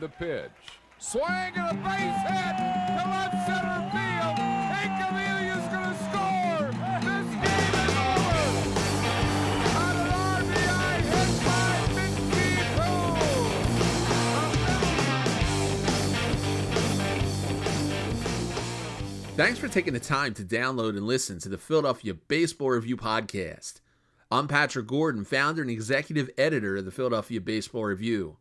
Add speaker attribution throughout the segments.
Speaker 1: the pitch. Swing and a base hit to left center field. Going to score. This game is over. On an RBI hit by Mickey
Speaker 2: Thanks for taking the time to download and listen to the Philadelphia Baseball Review podcast. I'm Patrick Gordon, founder and executive editor of the Philadelphia Baseball Review.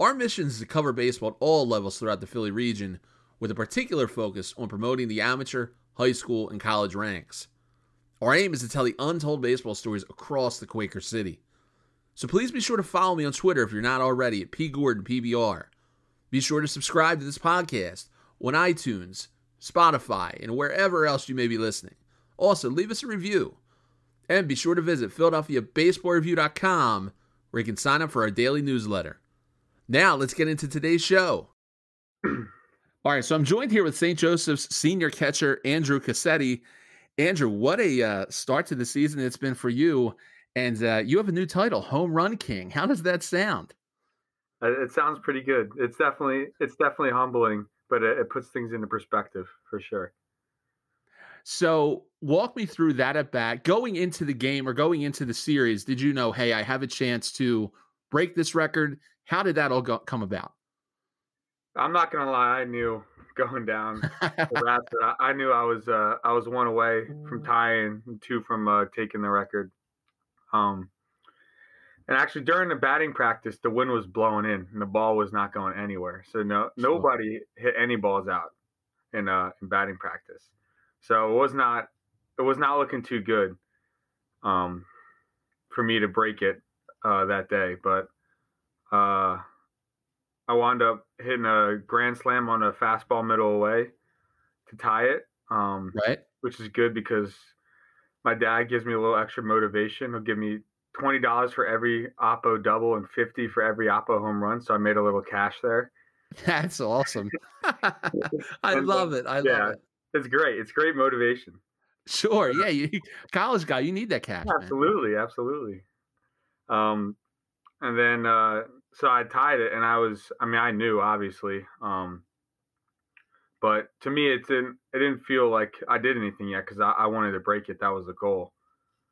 Speaker 2: Our mission is to cover baseball at all levels throughout the Philly region, with a particular focus on promoting the amateur, high school, and college ranks. Our aim is to tell the untold baseball stories across the Quaker City. So please be sure to follow me on Twitter if you're not already at pgordonpbr. Be sure to subscribe to this podcast on iTunes, Spotify, and wherever else you may be listening. Also, leave us a review. And be sure to visit PhiladelphiaBaseballReview.com where you can sign up for our daily newsletter. Now, let's get into today's show. All right, so I'm joined here with St. Joseph's senior catcher, Andrew Cassetti. Andrew, what a uh, start to the season it's been for you. And uh, you have a new title, Home Run King. How does that sound?
Speaker 3: Uh, It sounds pretty good. It's definitely it's definitely humbling, but it, it puts things into perspective for sure.
Speaker 2: So, walk me through that at bat. Going into the game or going into the series, did you know, hey, I have a chance to break this record? How did that all go- come about?
Speaker 3: I'm not gonna lie, I knew going down the Raptor, I, I knew I was uh, I was one away from tying, and two from uh, taking the record. Um, and actually during the batting practice, the wind was blowing in and the ball was not going anywhere. So no nobody hit any balls out in uh in batting practice. So it was not it was not looking too good um for me to break it uh that day, but uh I wound up hitting a grand slam on a fastball middle away to tie it. Um
Speaker 2: right?
Speaker 3: which is good because my dad gives me a little extra motivation. He'll give me twenty dollars for every Oppo double and fifty for every Oppo home run. So I made a little cash there.
Speaker 2: That's awesome. I
Speaker 3: And,
Speaker 2: love it. I love it.
Speaker 3: It's great. It's great motivation.
Speaker 2: Sure. Yeah. You, college guy, you need that cash. man.
Speaker 3: Absolutely, absolutely. Um, and then uh, so I tied it, and I was. I mean, I knew obviously. Um, but to me, it didn't. It didn't feel like I did anything yet because I, I wanted to break it. That was the goal.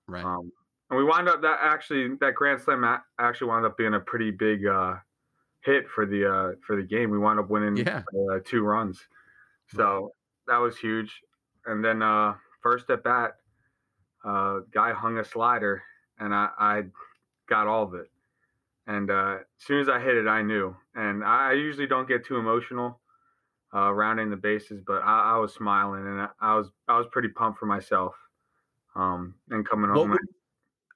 Speaker 2: Right.
Speaker 3: Um, and we wound up that actually that grand slam actually wound up being a pretty big uh, hit for the uh, for the game. We wound up winning
Speaker 2: Yeah.
Speaker 3: uh, two runs, so that was huge. And then uh, first at bat, uh, guy hung a slider, and I, I got all of it. And uh, as soon as I hit it, I knew. And I, usually don't get too emotional uh, rounding the bases, but I, I was smiling, and I, I was I was pretty pumped for myself. Um, and coming
Speaker 2: What,
Speaker 3: home,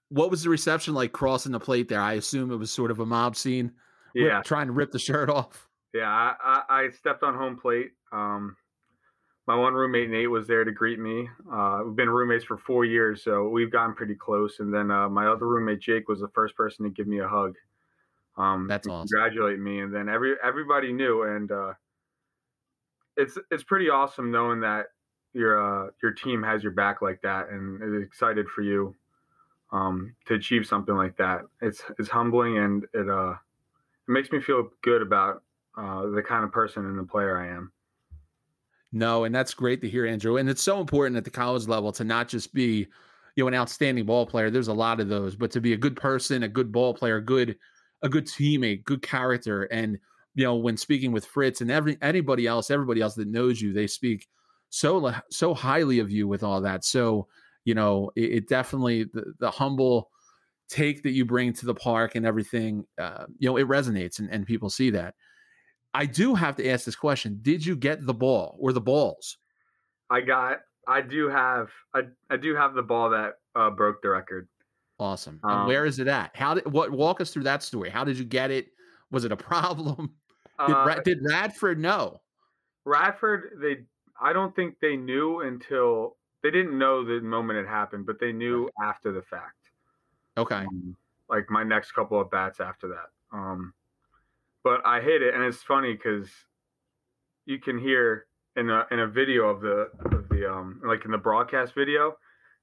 Speaker 2: what was the reception like crossing the plate there? I assume it was sort of a mob scene. rip-
Speaker 3: yeah,
Speaker 2: trying to rip the shirt off.
Speaker 3: Yeah, I, I, I stepped on home plate. Um, my one roommate Nate was there to greet me. Uh, we've been roommates for four years, so we've gotten pretty close. And then uh, my other roommate Jake was the first person to give me a hug. Um,
Speaker 2: That's awesome.
Speaker 3: Congratulate me, and then every everybody knew, and uh, it's it's pretty awesome knowing that your uh, your team has your back like that and is excited for you um, to achieve something like that. It's it's humbling and it uh it makes me feel good about uh, the kind of person and the player I am.
Speaker 2: No, and that's great to hear, Andrew. And it's so important at the college level to not just be, you know, an outstanding ball player. There's a lot of those, but to be a good person, a good ball player, good, a good teammate, good character. And you know, when speaking with Fritz and every anybody else, everybody else that knows you, they speak so so highly of you with all that. So you know, it, it definitely the, the humble take that you bring to the park and everything, uh, you know, it resonates and, and people see that. I do have to ask this question. Did you get the ball or the balls?
Speaker 3: I got I do have I, I do have the ball that uh, broke the record.
Speaker 2: Awesome. And
Speaker 3: Um,
Speaker 2: where is it at? How did what walk us through that story? How did you get it? Was it a problem? Did,
Speaker 3: Uh,
Speaker 2: did Radford know?
Speaker 3: Radford, they I don't think they knew until they didn't know the moment it happened, but they knew after the fact.
Speaker 2: Okay.
Speaker 3: Um, like my next couple of bats after that. Um, but I hit it, and it's funny because you can hear in a in a video of the of the um like in the broadcast video,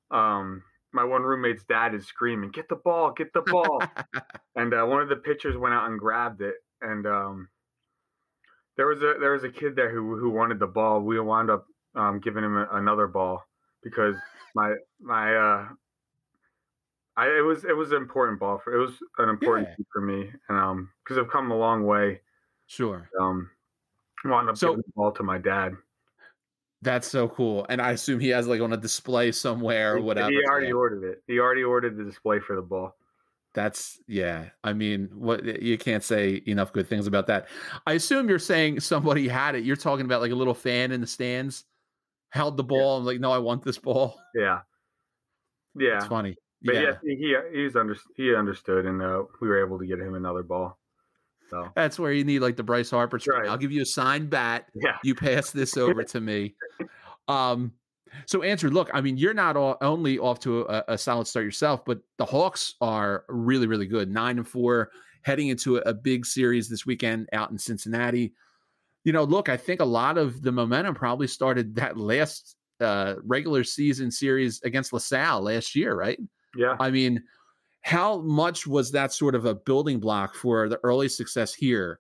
Speaker 3: um, my one roommate's dad is screaming, "Get the ball! Get the ball!" and uh, one of the pitchers went out and grabbed it, and um, there was a there was a kid there who who wanted the ball. We wound up um, giving him a, another ball because my my uh I it was it was an important ball for it was an important
Speaker 2: Yeah.
Speaker 3: for me and um because I've come a long way
Speaker 2: Sure.
Speaker 3: um wound up
Speaker 2: So-
Speaker 3: giving the ball to my dad.
Speaker 2: That's so cool. And I assume he has like on a display somewhere or whatever.
Speaker 3: He already
Speaker 2: Yeah.
Speaker 3: ordered it. He already ordered the display for the ball.
Speaker 2: That's yeah. I mean, what you can't say enough good things about that. I assume you're saying somebody had it. You're talking about like a little fan in the stands held the ball and like, no, I want this ball.
Speaker 3: Yeah, yeah.
Speaker 2: It's funny.
Speaker 3: But
Speaker 2: yeah.
Speaker 3: yeah, he he, he under, he understood, and uh, we were able to get him another ball. So
Speaker 2: That's where you need like the Bryce Harper.
Speaker 3: right.
Speaker 2: I'll give you a signed bat.
Speaker 3: yeah,
Speaker 2: You pass this over to me. Um, so Andrew, look, I mean, you're not all, only off to a, a solid start yourself, but the Hawks are really, really good. Nine and four, heading into a, a big series this weekend out in Cincinnati. You know, look, I think a lot of the momentum probably started that last uh, regular season series against LaSalle last year, right?
Speaker 3: yeah.
Speaker 2: I mean, how much was that sort of a building block for the early success here?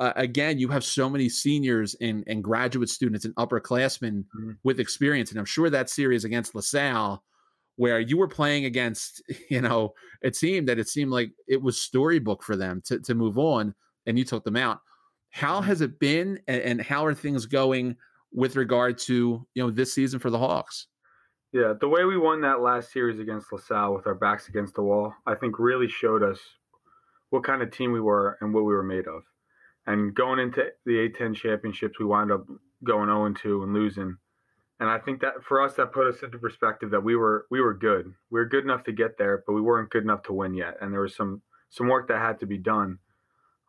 Speaker 2: Uh, again, you have so many seniors and, and graduate students and upperclassmen
Speaker 3: Mhm.
Speaker 2: with experience. And I'm sure that series against LaSalle, where you were playing against, you know, it seemed that it seemed like it was storybook for them to, to move on and you took them out. How
Speaker 3: Mhm.
Speaker 2: has it been and, and how are things going with regard to, you know, this season for the Hawks?
Speaker 3: Yeah, the way we won that last series against LaSalle with our backs against the wall, I think really showed us what kind of team we were and what we were made of. And going into the A10 championships, we wound up going 0 2 and losing. And I think that for us, that put us into perspective that we were we were good. We were good enough to get there, but we weren't good enough to win yet. And there was some some work that had to be done.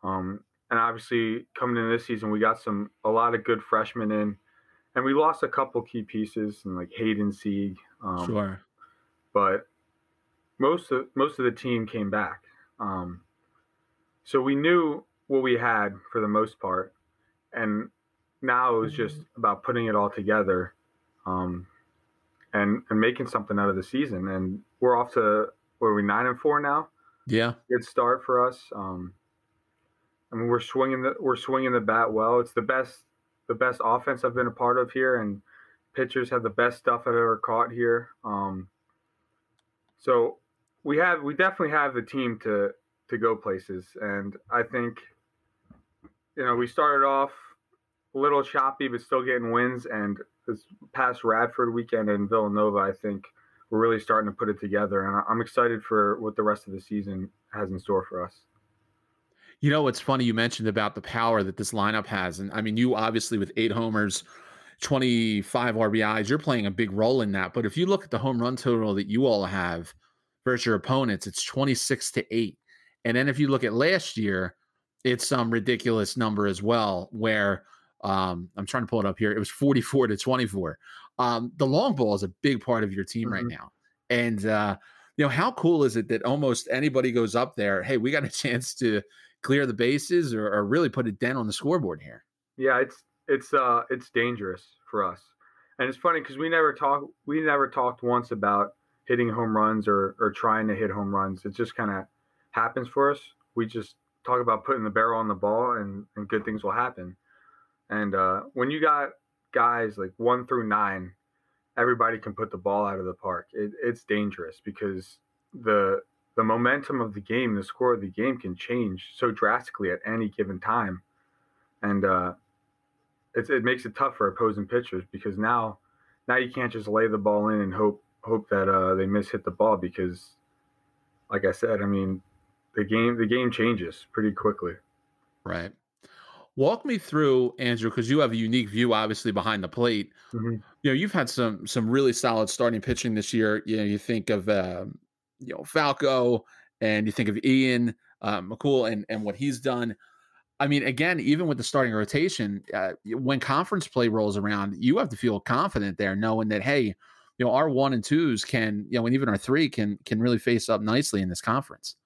Speaker 3: Um, and obviously, coming into this season, we got some a lot of good freshmen in, and we lost a couple key pieces, and like Hayden Sieg. Um,
Speaker 2: sure.
Speaker 3: but most of most of the team came back. Um, so we knew what we had for the most part, and now it was just about putting it all together, um, and and making something out of the season. And we're off to where we nine and four now?
Speaker 2: Yeah.
Speaker 3: Good start for us. Um, I mean, we're swinging the we're swinging the bat well. It's the best the best offense I've been a part of here, and pitchers have the best stuff I've ever caught here. Um, so we have we definitely have the team to to go places, and I think you know we started off a little choppy, but still getting wins. And this past Radford weekend in Villanova, I think we're really starting to put it together, and I'm excited for what the rest of the season has in store for us.
Speaker 2: You know, it's funny you mentioned about the power that this lineup has. And I mean, you obviously with eight homers, 25 RBIs, you're playing a big role in that. But if you look at the home run total that you all have versus your opponents, it's 26 to 8. And then if you look at last year, it's some ridiculous number as well, where um, I'm trying to pull it up here. It was 44 to 24. Um, the long ball is a big part of your team right
Speaker 3: Mhm.
Speaker 2: now. And, uh, you know, how cool is it that almost anybody goes up there? Hey, we got a chance to clear the bases or, or really put a dent on the scoreboard here.
Speaker 3: Yeah, it's it's uh it's dangerous for us, and it's funny because we never talk we never talked once about hitting home runs or or trying to hit home runs. It just kind of happens for us. We just talk about putting the barrel on the ball, and and good things will happen. And uh, when you got guys like one through nine, everybody can put the ball out of the park. It, it's dangerous because the the momentum of the game, the score of the game can change so drastically at any given time. And uh, it's, it makes it tough for opposing pitchers because now now you can't just lay the ball in and hope hope that uh, they miss hit the ball because like I said, I mean the game the game changes pretty quickly.
Speaker 2: Right. Walk me through, Andrew, because you have a unique view, obviously, behind the plate.
Speaker 3: Mhm.
Speaker 2: You know, you've had some some really solid starting pitching this year. You know, you think of um, you know Falco, and you think of Ian uh, McCool and and what he's done. I mean, again, even with the starting rotation, uh, when conference play rolls around, you have to feel confident there, knowing that hey, you know, our one and twos can, you know, and even our three can can really face up nicely in this conference.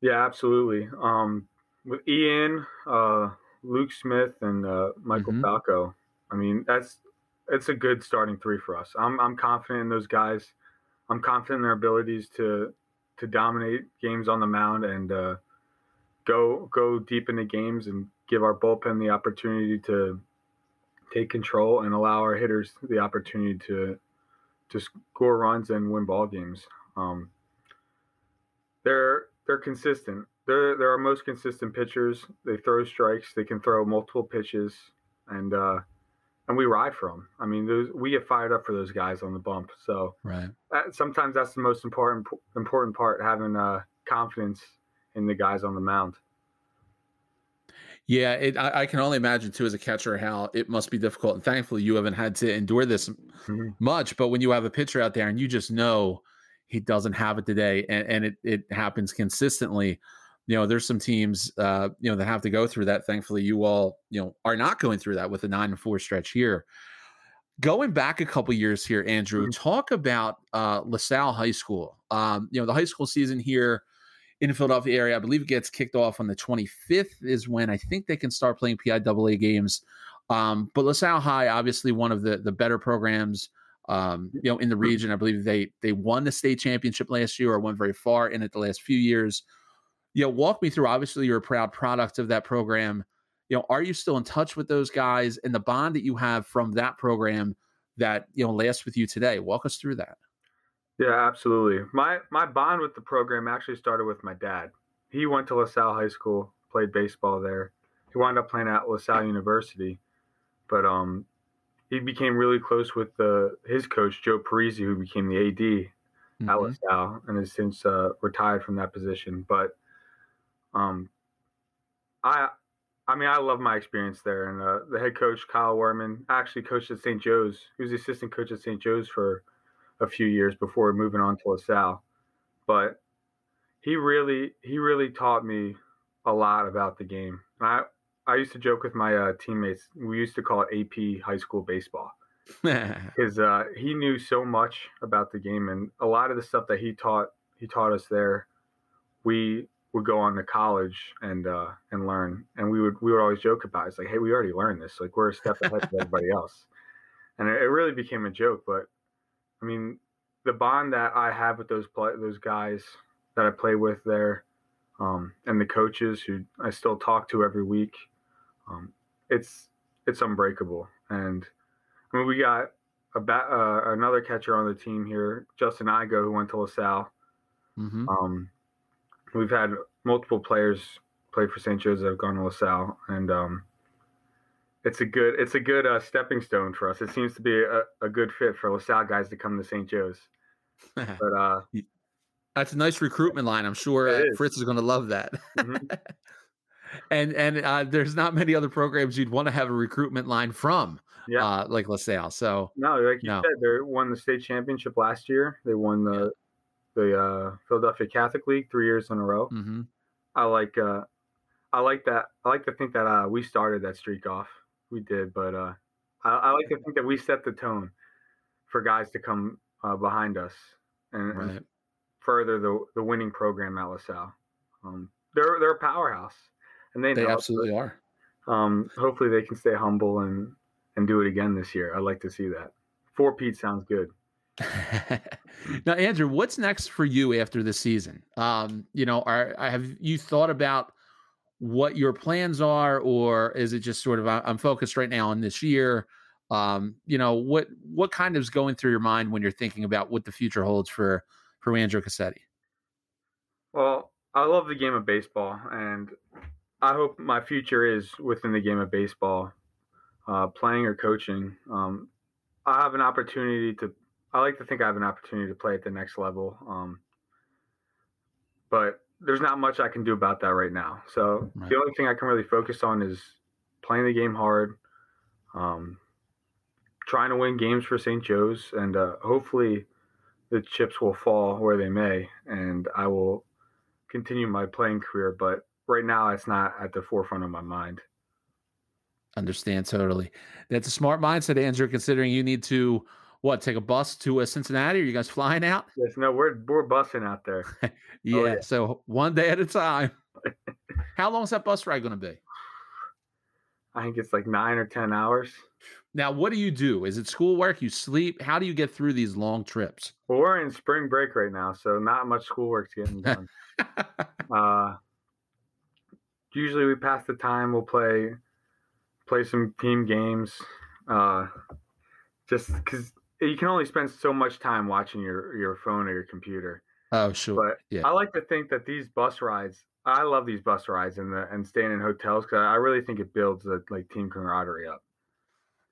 Speaker 3: Yeah, absolutely. Um, with Ian, uh, Luke Smith, and uh, Michael
Speaker 2: Mhm.
Speaker 3: Falco, I mean that's it's a good starting three for us. I'm I'm confident in those guys. I'm confident in their abilities to to dominate games on the mound and uh, go go deep into games and give our bullpen the opportunity to take control and allow our hitters the opportunity to to score runs and win ball games. Um, they're they're consistent. They're they're our most consistent pitchers. They throw strikes. They can throw multiple pitches, and uh, and we ride for them. I mean, those, we get fired up for those guys on the bump. So
Speaker 2: right.
Speaker 3: That, sometimes that's the most important important part, having uh, confidence in the guys on the mound.
Speaker 2: Yeah, it, I, I, can only imagine too as a catcher how it must be difficult. And thankfully, you haven't had to endure this mm-hmm. much. But when you have a pitcher out there and you just know he doesn't have it today, and, and it it happens consistently, you know, there's some teams, uh, you know, that have to go through that. Thankfully, you all, you know, are not going through that with a nine and four stretch here. Going back a couple years here, Andrew, mm-hmm. talk about uh, LaSalle High School. Um, you know, the high school season here in the Philadelphia area. I believe it gets kicked off on the 25th is when I think they can start playing PIAA games. Um, but LaSalle High, obviously one of the the better programs, um, you know, in the region. I believe they they won the state championship last year or went very far in it the last few years. You know, walk me through. Obviously, you're a proud product of that program. You know, are you still in touch with those guys and the bond that you have from that program that you know lasts with you today? Walk us through that.
Speaker 3: Yeah, absolutely. My my bond with the program actually started with my dad. He went to LaSalle High School, played baseball there. He wound up playing at LaSalle University, but um, he became really close with the his coach Joe Parisi, who became the AD mm-hmm. at LaSalle and has since uh, retired from that position. But um, I I mean, I love my experience there. And uh, the head coach, Kyle Werman, actually coached at St. Joe's. He was the assistant coach at St. Joe's for a few years before moving on to LaSalle. But he really he really taught me a lot about the game. And I I used to joke with my uh, teammates. We used to call it AP high school baseball because uh, he knew so much about the game, and a lot of the stuff that he taught he taught us there, we would go on to college and uh, and learn. And we would we would always joke about it. it's like, hey, we already learned this. Like we're a step ahead of everybody else. And it, it really became a joke, but I mean, the bond that I have with those play, those guys that I play with there, um, and the coaches who I still talk to every week, um, it's it's unbreakable. And I mean, we got a bat, uh, another catcher on the team here, Justin Igo, who went to LaSalle. Mm-hmm. Um, we've had multiple players play for St. Joe's that have gone to LaSalle, and um, it's a good it's a good uh, stepping stone for us. It seems to be a, a good fit for LaSalle guys to come to St. Joe's. But uh,
Speaker 2: that's a nice recruitment line. I'm sure uh, Fritz is going to love that. Mm-hmm. and and uh, there's not many other programs you'd want to have a recruitment line from. Yeah, uh, like LaSalle. So
Speaker 3: no, like you no. said, they won the state championship last year. They won the. The uh, Philadelphia Catholic League three years in a row. Mm-hmm. I like uh, I like that. I like to think that uh, we started that streak off we did, but uh, I, I, like to think that we set the tone for guys to come uh, behind us and, right. and, further the the winning program at LaSalle. Um, they're they're a powerhouse, and they
Speaker 2: they absolutely are.
Speaker 3: Um, hopefully, they can stay humble and and do it again this year. I'd like to see that. Four peat sounds good.
Speaker 2: now, Andrew, what's next for you after this season? Um, you know, are have you thought about what your plans are, or is it just sort of I'm focused right now on this year? Um, you know, what what kind of is going through your mind when you're thinking about what the future holds for for Andrew Cassetti?
Speaker 3: Well, I love the game of baseball, and I hope my future is within the game of baseball, uh, playing or coaching. Um, I have an opportunity to. I like to think I have an opportunity to play at the next level. Um, but there's not much I can do about that right now. So right. the only thing I can really focus on is playing the game hard, um, trying to win games for St. Joe's, and uh, hopefully the chips will fall where they may, and I will continue my playing career. But right now, it's not at the forefront of my mind.
Speaker 2: Understand totally. That's a smart mindset, Andrew. Considering you need to what take a bus to uh, Cincinnati? Are you guys flying out?
Speaker 3: Yes, no, we're we're busing out there.
Speaker 2: yeah, oh, yeah, so one day at a time. How long is that bus ride going to be?
Speaker 3: I think it's like nine or ten hours.
Speaker 2: Now, what do you do? Is it schoolwork? You sleep? How do you get through these long trips?
Speaker 3: Well, we're in spring break right now, so not much schoolwork's getting done. uh, usually we pass the time. We'll play play some team games. Uh, just because you can only spend so much time watching your your phone or your computer.
Speaker 2: Oh, sure.
Speaker 3: But
Speaker 2: yeah.
Speaker 3: I like to think that these bus rides. I love these bus rides and the and staying in hotels because I really think it builds the like team camaraderie up.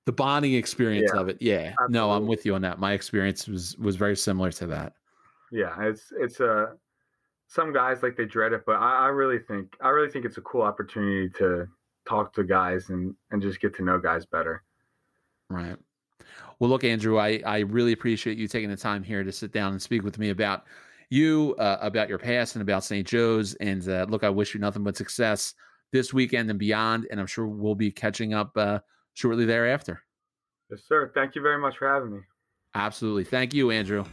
Speaker 2: The bonding experience
Speaker 3: Yeah,
Speaker 2: of it. Yeah. No, I'm with you on that. My experience was was very similar to that.
Speaker 3: Yeah, it's it's a some guys like they dread it, but I, I really think I really think it's a cool opportunity to talk to guys and and just get to know guys better.
Speaker 2: Right. Well, look, Andrew, I, I really appreciate you taking the time here to sit down and speak with me about you, uh, about your past, and about St. Joe's. And uh, look, I wish you nothing but success this weekend and beyond. And I'm sure we'll be catching up uh, shortly thereafter.
Speaker 3: Yes, sir. Thank you very much for having me.
Speaker 2: Absolutely. Thank you, Andrew.